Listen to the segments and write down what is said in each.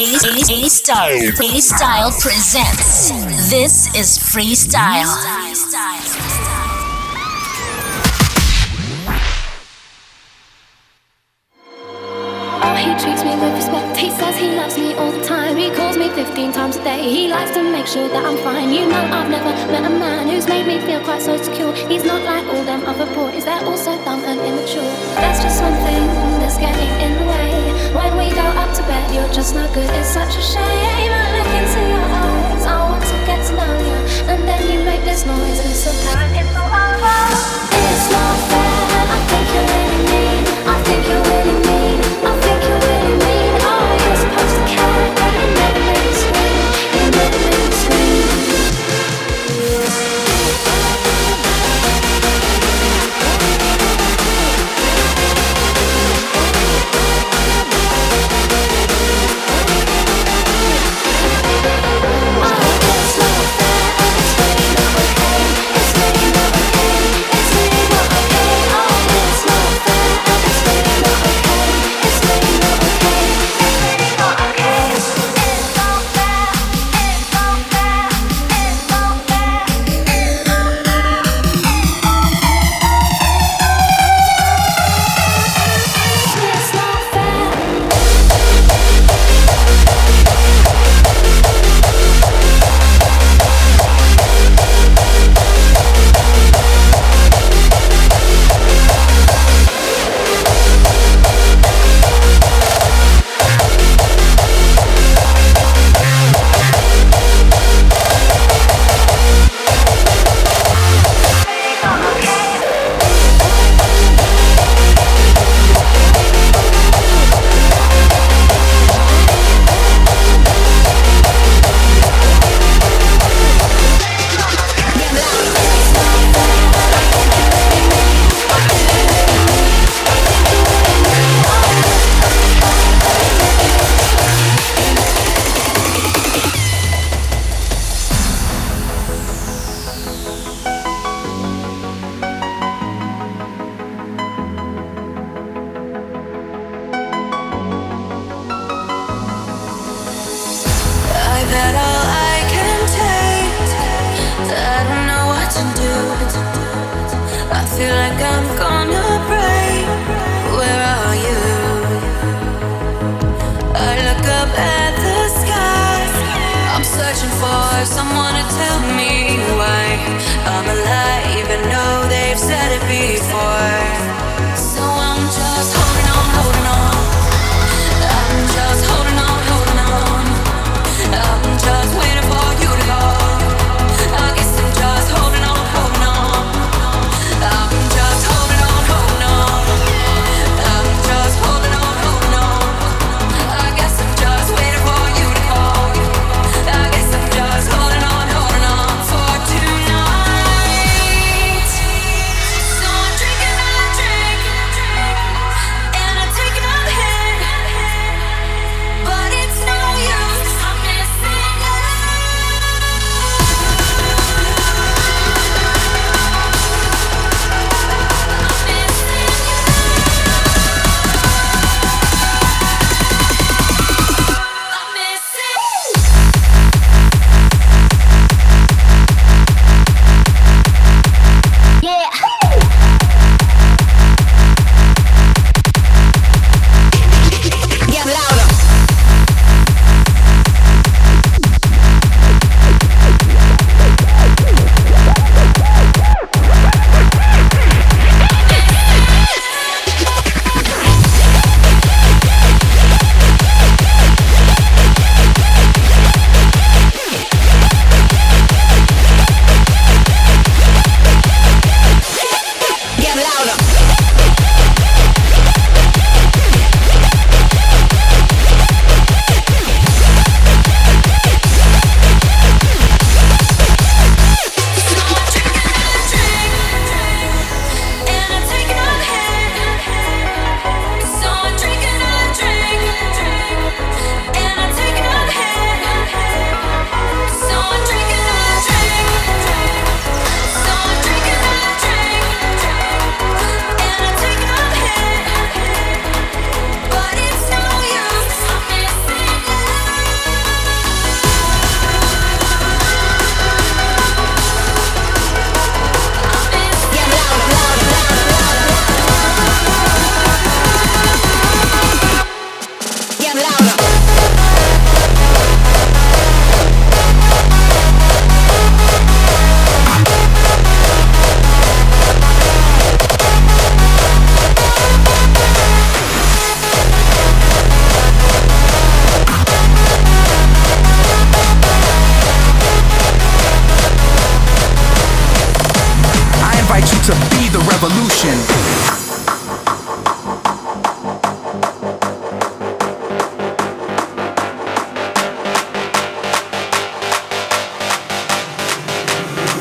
A Style. A Style presents. This is Freestyle. Oh, he treats me with respect. He says he loves me all the time. He calls me 15 times a day. He likes to make sure that I'm fine. You know, I've never met a man who's made me feel quite so secure. He's not like all them other boys, they're all so dumb and immature. That's just one thing that's getting in the way. When we go up to bed, you're just not good. It's such a shame. I look into your eyes. I want to get to know you. And then you make this noise. It's so apparent it's all over. It's not fair. I think you're really mean. I think you're really mean.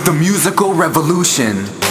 The musical revolution.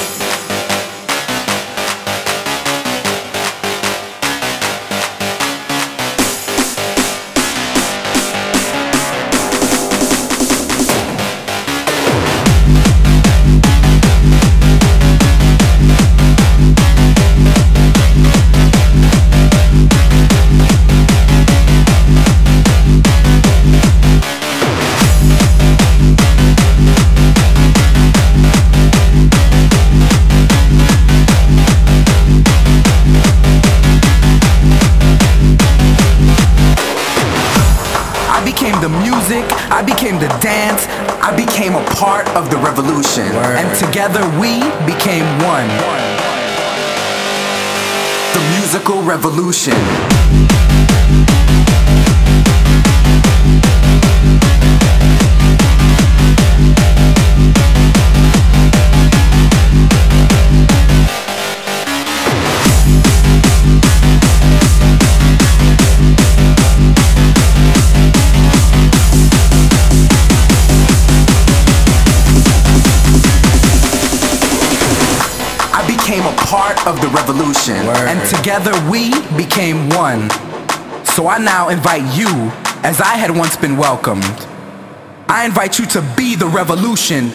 Together we became one. The musical revolution. of the revolution. Word. And together we became one. So I now invite you, as I had once been welcomed. I invite you to be the revolution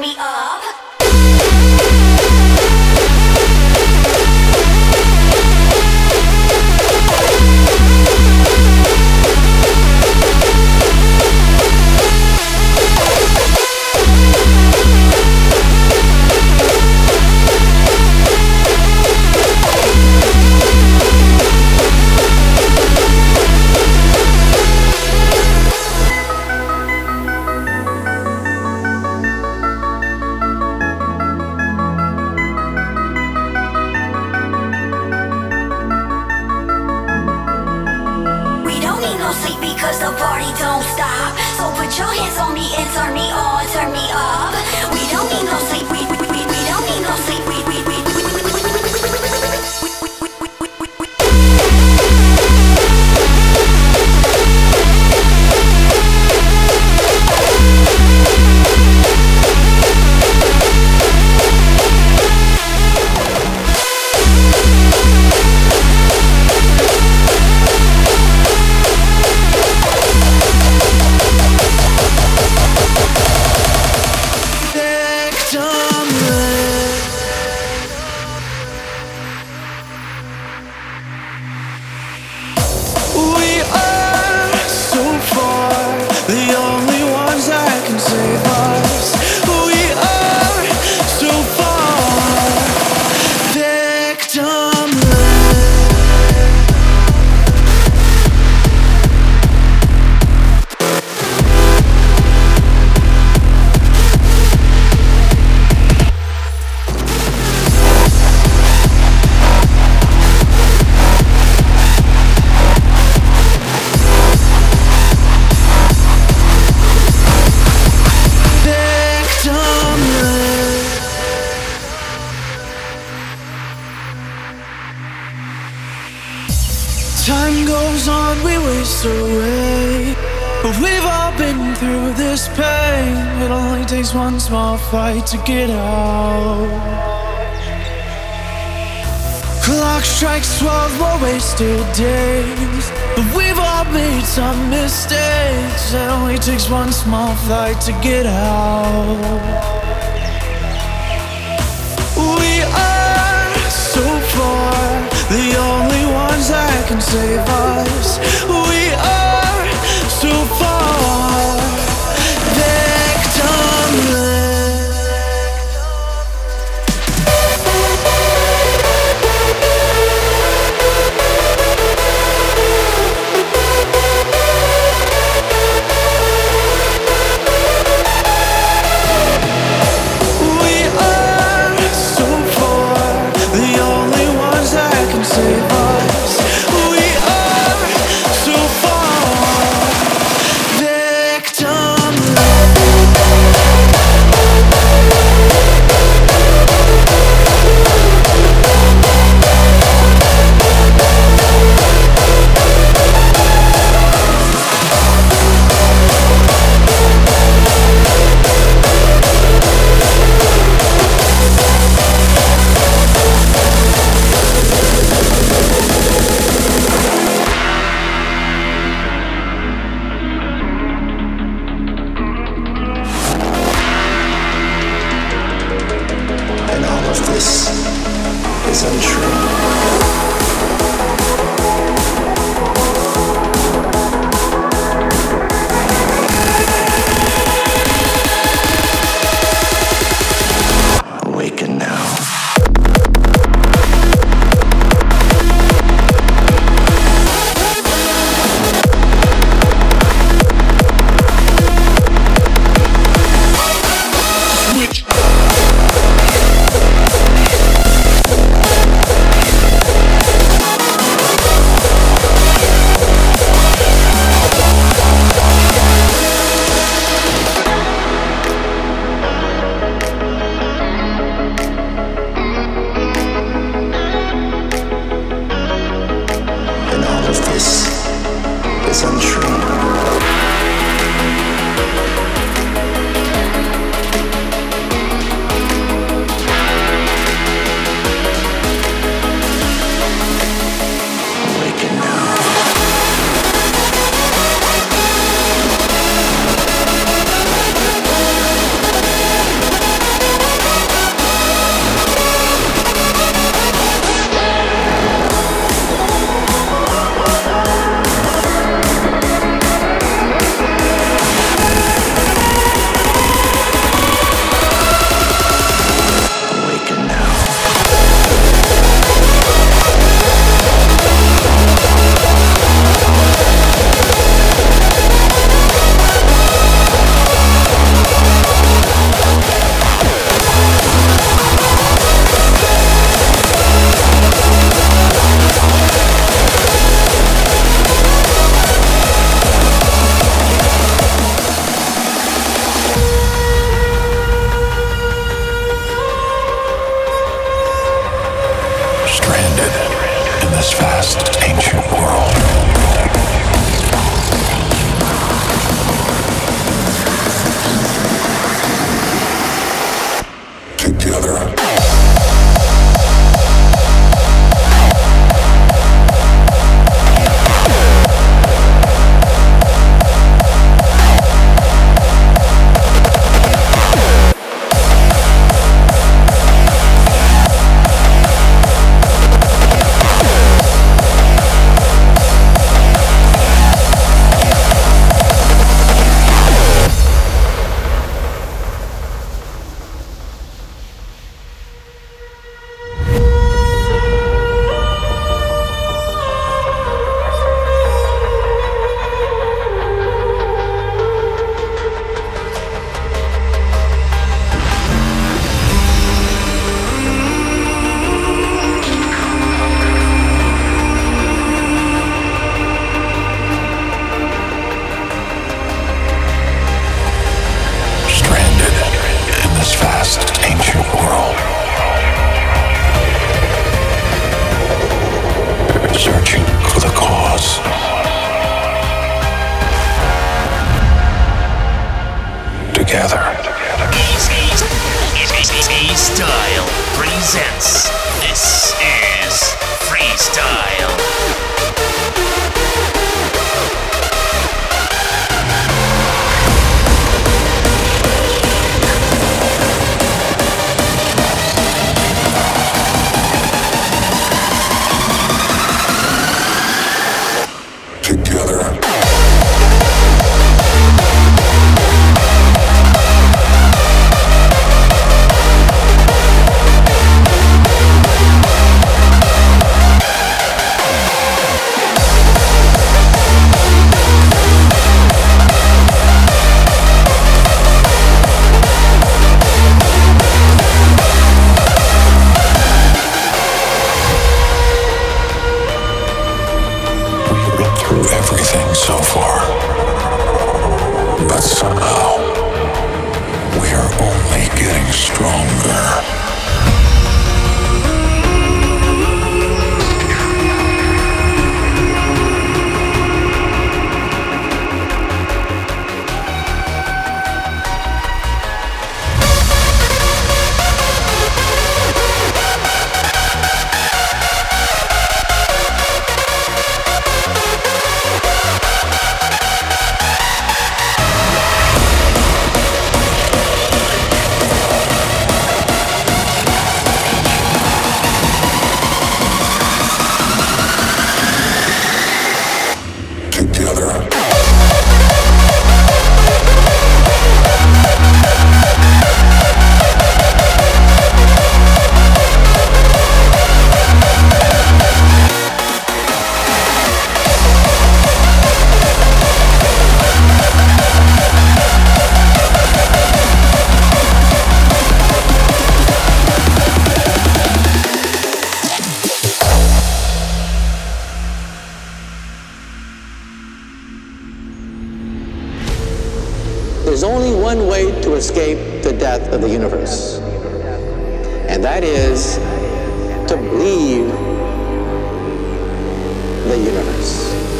me up. Takes one small fight to get out. Clock strikes 12 more wasted days. But we've all made some mistakes. It only takes one small fight to get out. We are so far, the only ones that can save us. We are so far, is is only one way to escape the death of the universe, and that is to leave the universe.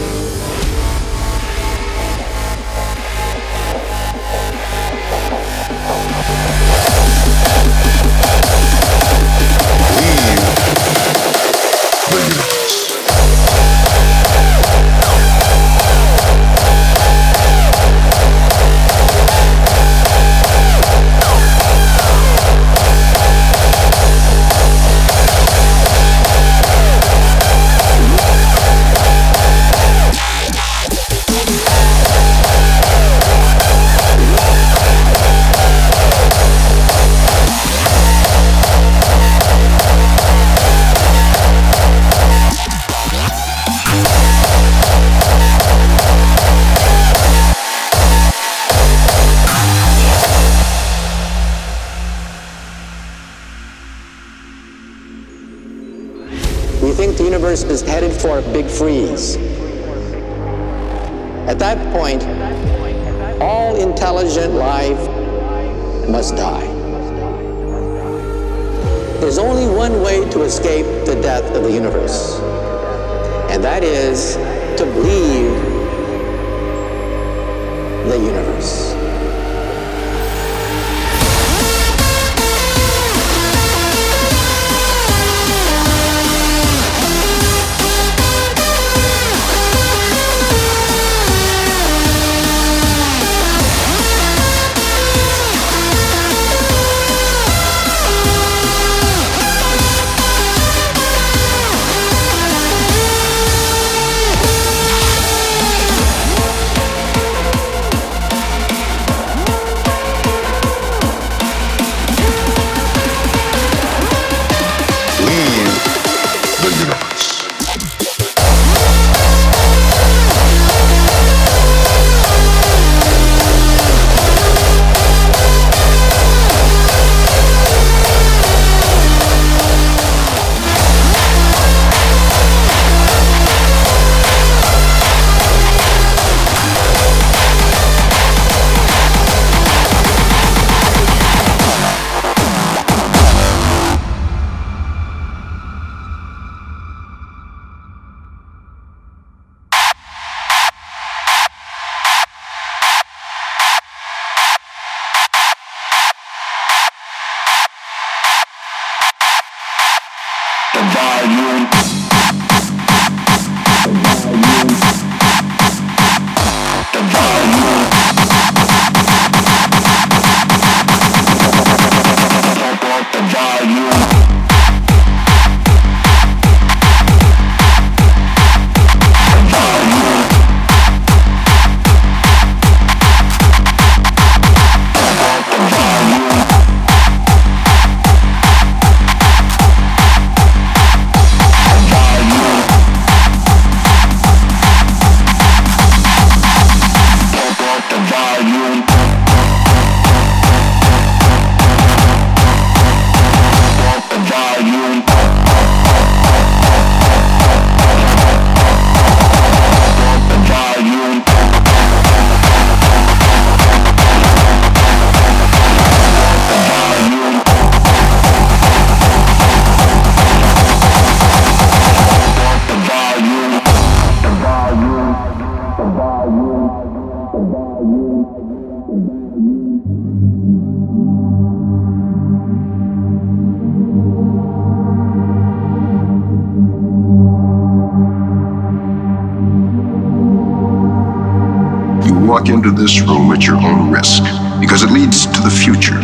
This room at your own risk, because it leads to the future.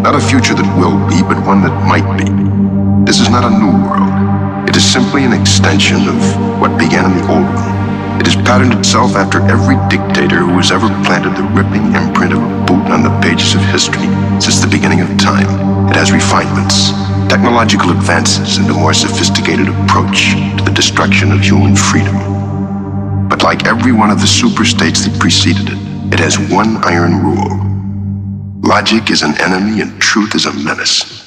Not a future that will be, but one that might be. This is not a new world. It is simply an extension of what began in the old one. It has patterned itself after every dictator who has ever planted the ripping imprint of a boot on the pages of history since the beginning of time. It has refinements, technological advances, and a more sophisticated approach to the destruction of human freedom. But like every one of the superstates that preceded it, it has one iron rule. Logic is an enemy and truth is a menace.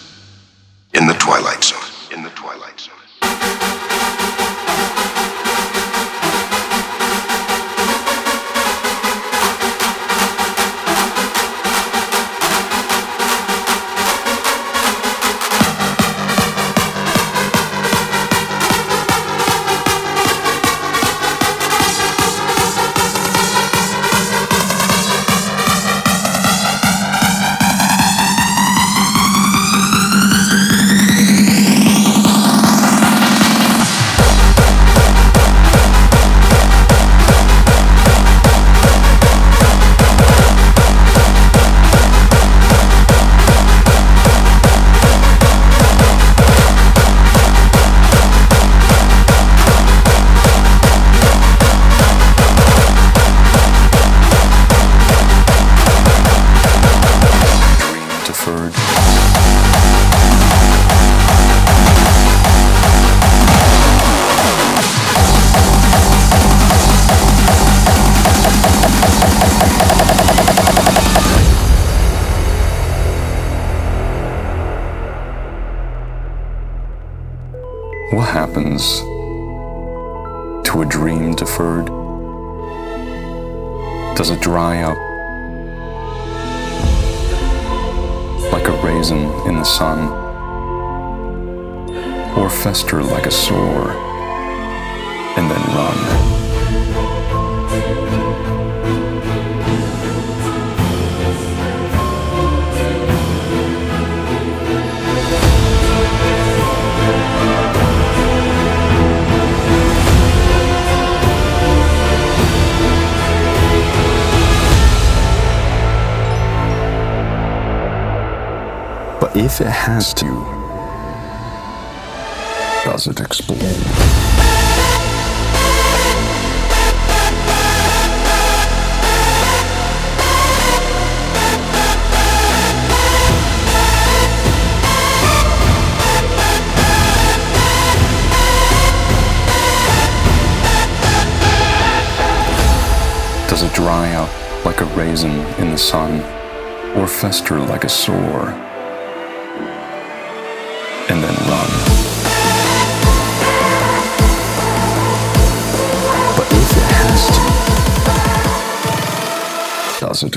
Does?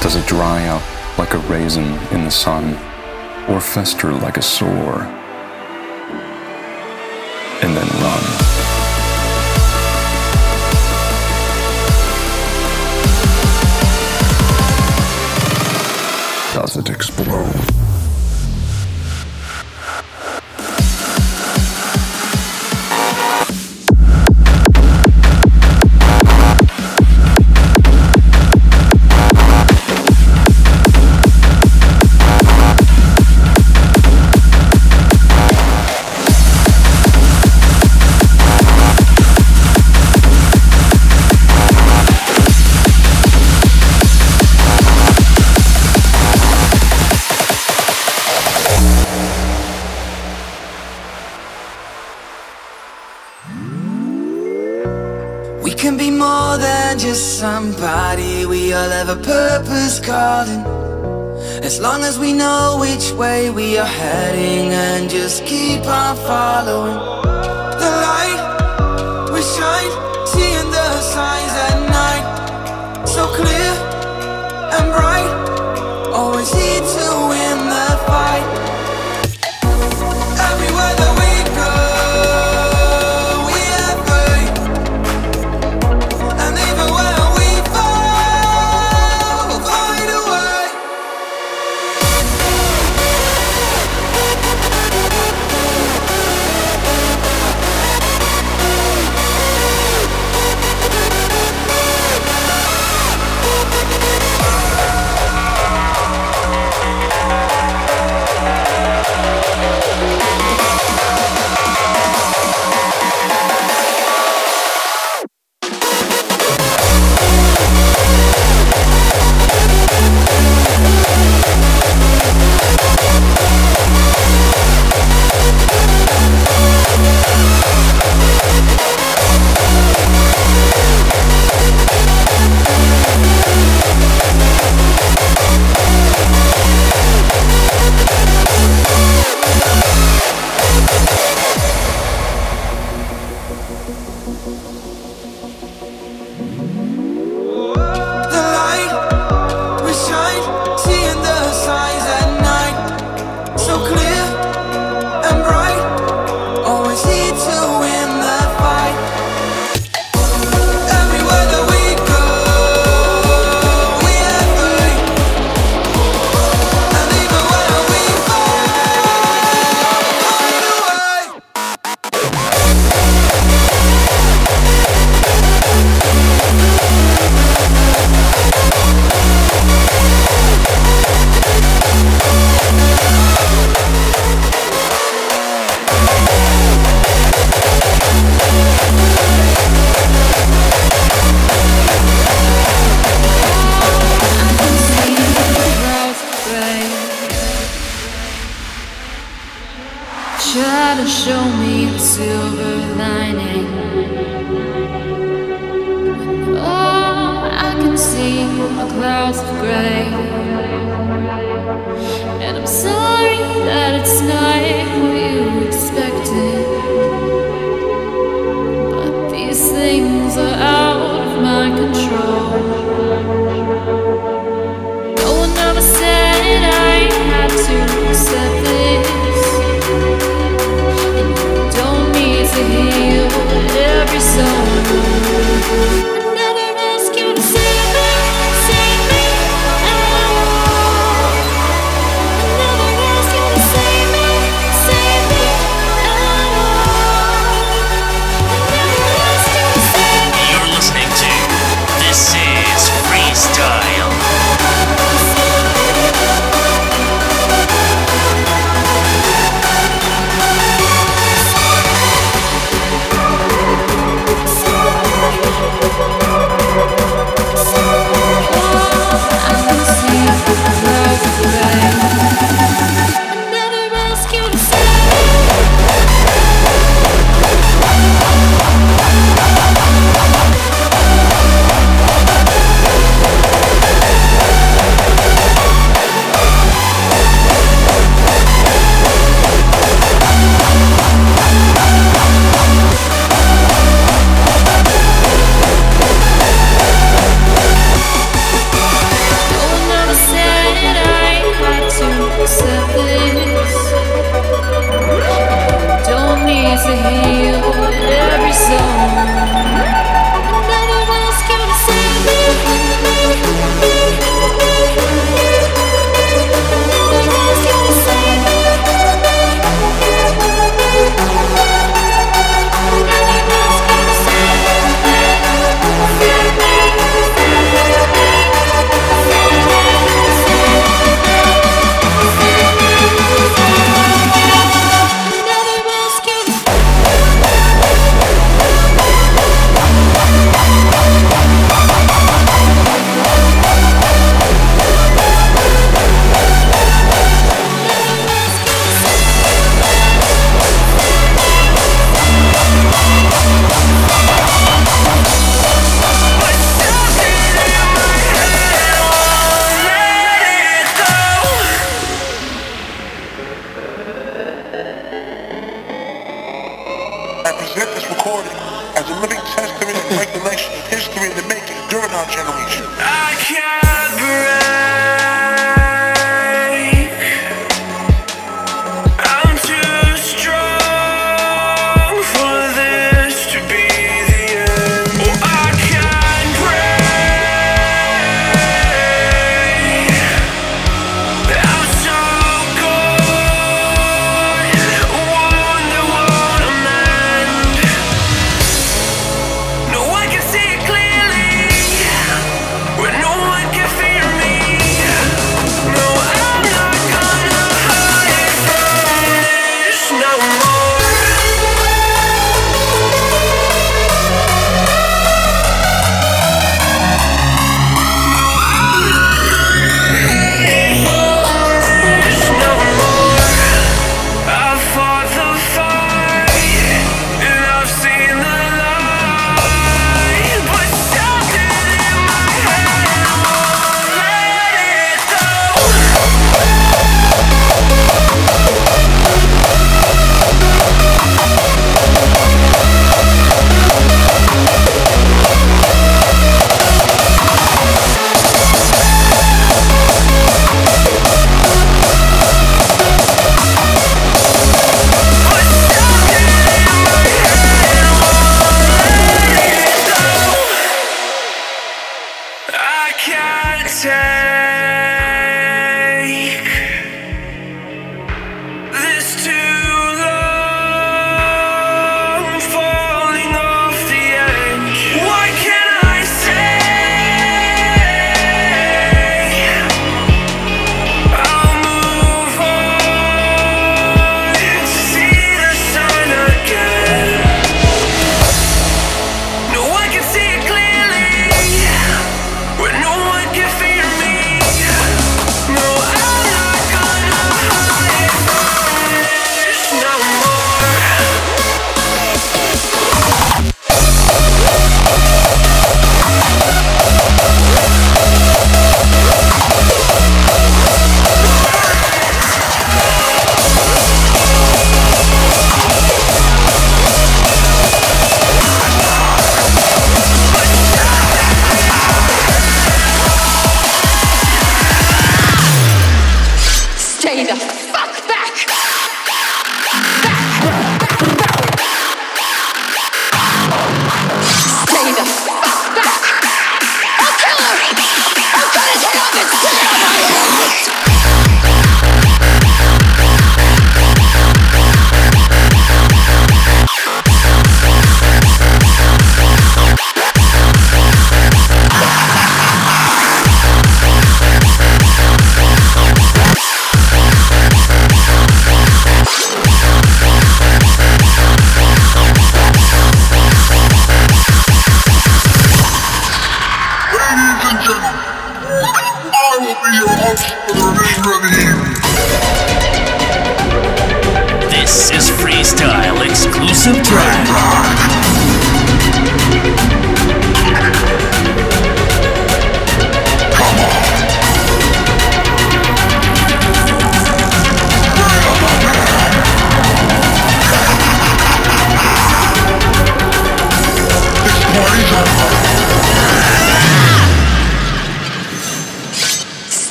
Does it dry up like a raisin in the sun, or fester like a sore and then run? It explode? Long as we know which way we are heading and just keep on following clouds of gray.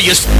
All barriers.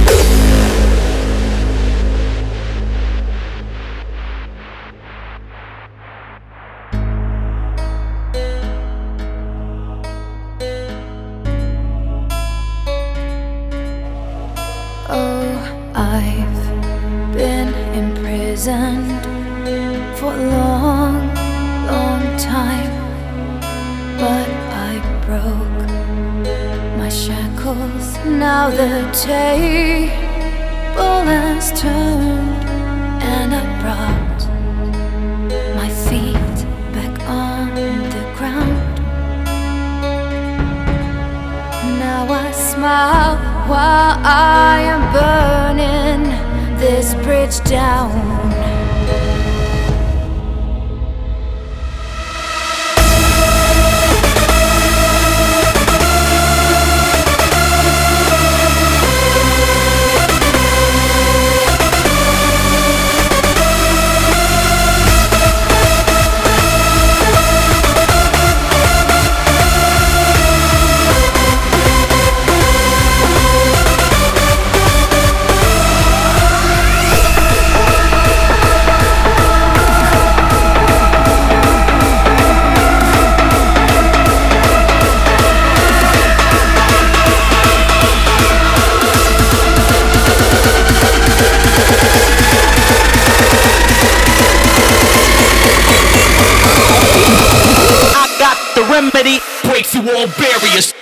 The remedy. Break through all barriers.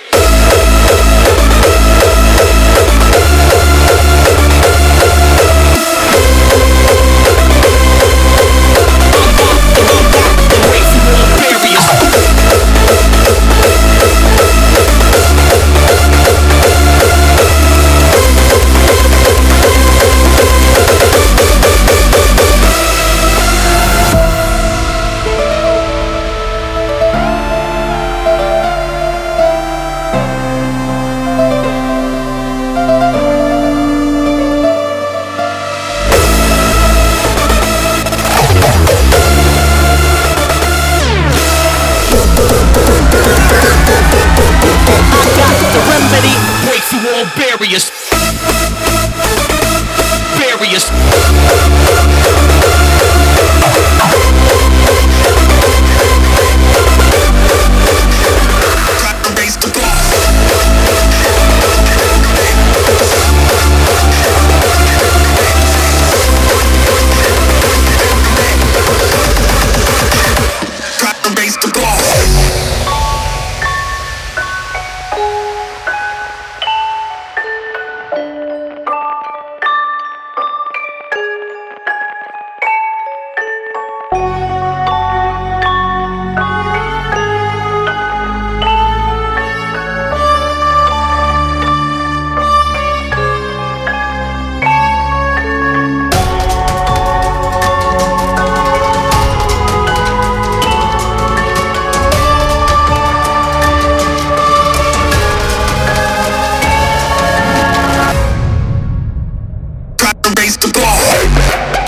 to raise the bar.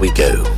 We go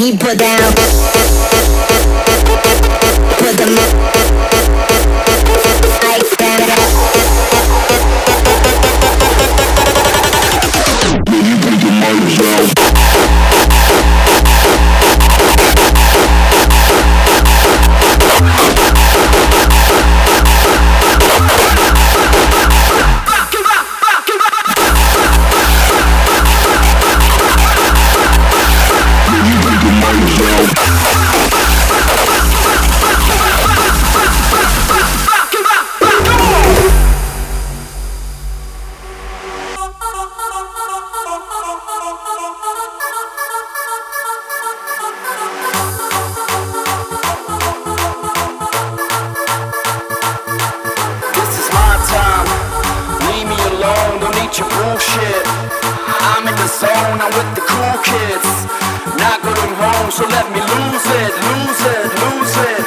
he put down. with your bullshit. I'm in the zone, I'm with the cool kids. Not going home, so let me lose it, lose it, lose it.